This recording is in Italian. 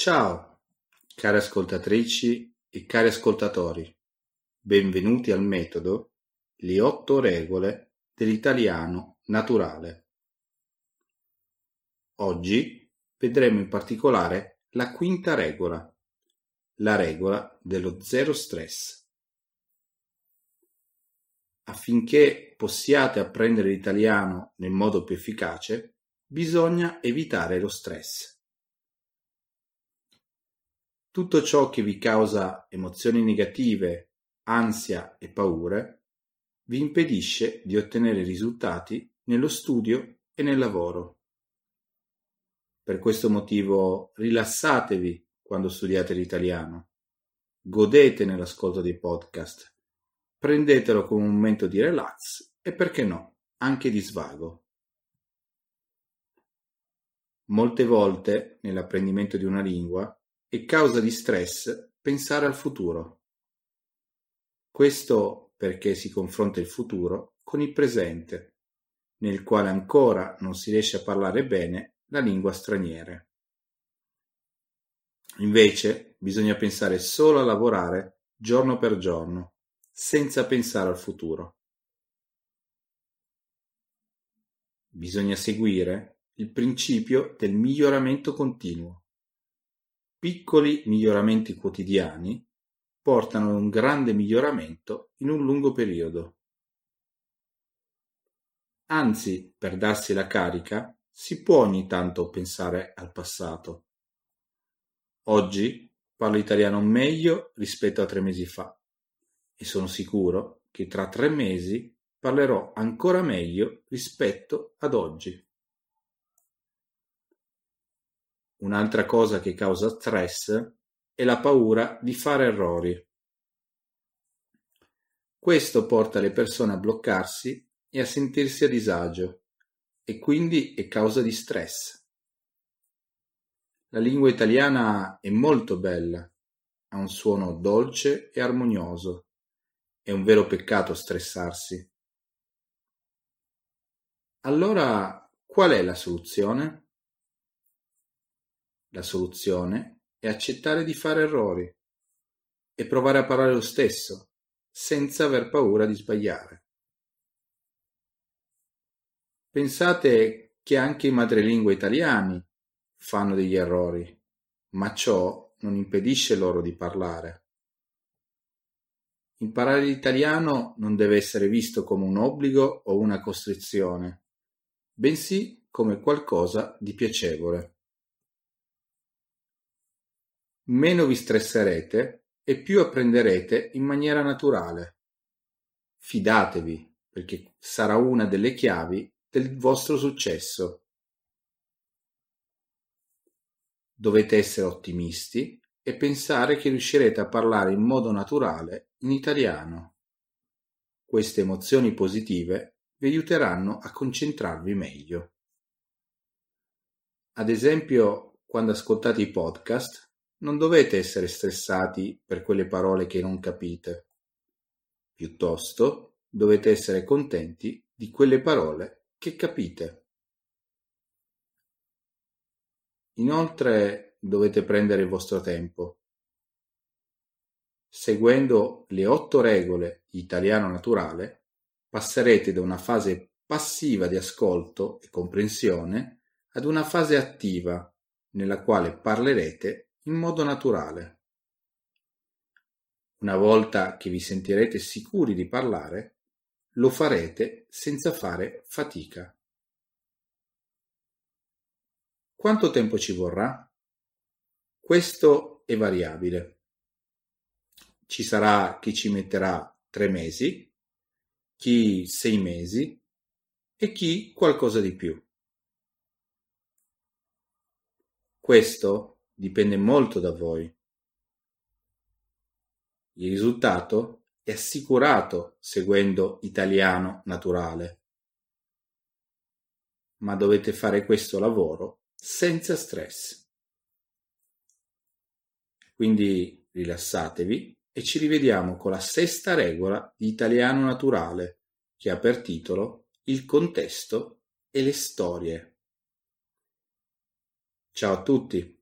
Ciao, care ascoltatrici e cari ascoltatori, benvenuti al metodo Le otto regole dell'italiano naturale. Oggi vedremo in particolare la quinta regola, la regola dello zero stress. Affinché possiate apprendere l'italiano nel modo più efficace, bisogna evitare lo stress. Tutto ciò che vi causa emozioni negative, ansia e paure vi impedisce di ottenere risultati nello studio e nel lavoro. Per questo motivo rilassatevi quando studiate l'italiano, godete nell'ascolto dei podcast, prendetelo come un momento di relax e perché no, anche di svago. Molte volte nell'apprendimento di una lingua è causa di stress pensare al futuro. Questo perché si confronta il futuro con il presente, nel quale ancora non si riesce a parlare bene la lingua straniera. Invece bisogna pensare solo a lavorare giorno per giorno, senza pensare al futuro. Bisogna seguire il principio del miglioramento continuo. Piccoli miglioramenti quotidiani portano ad un grande miglioramento in un lungo periodo. Anzi, per darsi la carica, si può ogni tanto pensare al passato. Oggi parlo italiano meglio rispetto a tre mesi fa e sono sicuro che tra tre mesi parlerò ancora meglio rispetto ad oggi. Un'altra cosa che causa stress è la paura di fare errori. Questo porta le persone a bloccarsi e a sentirsi a disagio e quindi è causa di stress. La lingua italiana è molto bella, ha un suono dolce e armonioso. È un vero peccato stressarsi. Allora, qual è la soluzione? La soluzione è accettare di fare errori e provare a parlare lo stesso, senza aver paura di sbagliare. Pensate che anche i madrelingua italiani fanno degli errori, ma ciò non impedisce loro di parlare. Imparare l'italiano non deve essere visto come un obbligo o una costrizione, bensì come qualcosa di piacevole. Meno vi stresserete e più apprenderete in maniera naturale. Fidatevi, perché sarà una delle chiavi del vostro successo. Dovete essere ottimisti e pensare che riuscirete a parlare in modo naturale in italiano. Queste emozioni positive vi aiuteranno a concentrarvi meglio. Ad esempio, quando ascoltate i podcast, non dovete essere stressati per quelle parole che non capite. Piuttosto dovete essere contenti di quelle parole che capite. Inoltre dovete prendere il vostro tempo. Seguendo le otto regole di italiano naturale, passerete da una fase passiva di ascolto e comprensione ad una fase attiva nella quale parlerete in modo naturale. Una volta che vi sentirete sicuri di parlare, lo farete senza fare fatica. Quanto tempo ci vorrà? Questo è variabile. Ci sarà chi ci metterà tre mesi, chi sei mesi e chi qualcosa di più. Questo dipende molto da voi. Il risultato è assicurato seguendo italiano naturale. Ma dovete fare questo lavoro senza stress. Quindi rilassatevi e ci rivediamo con la sesta regola di italiano naturale che ha per titolo Il contesto e le storie. Ciao a tutti!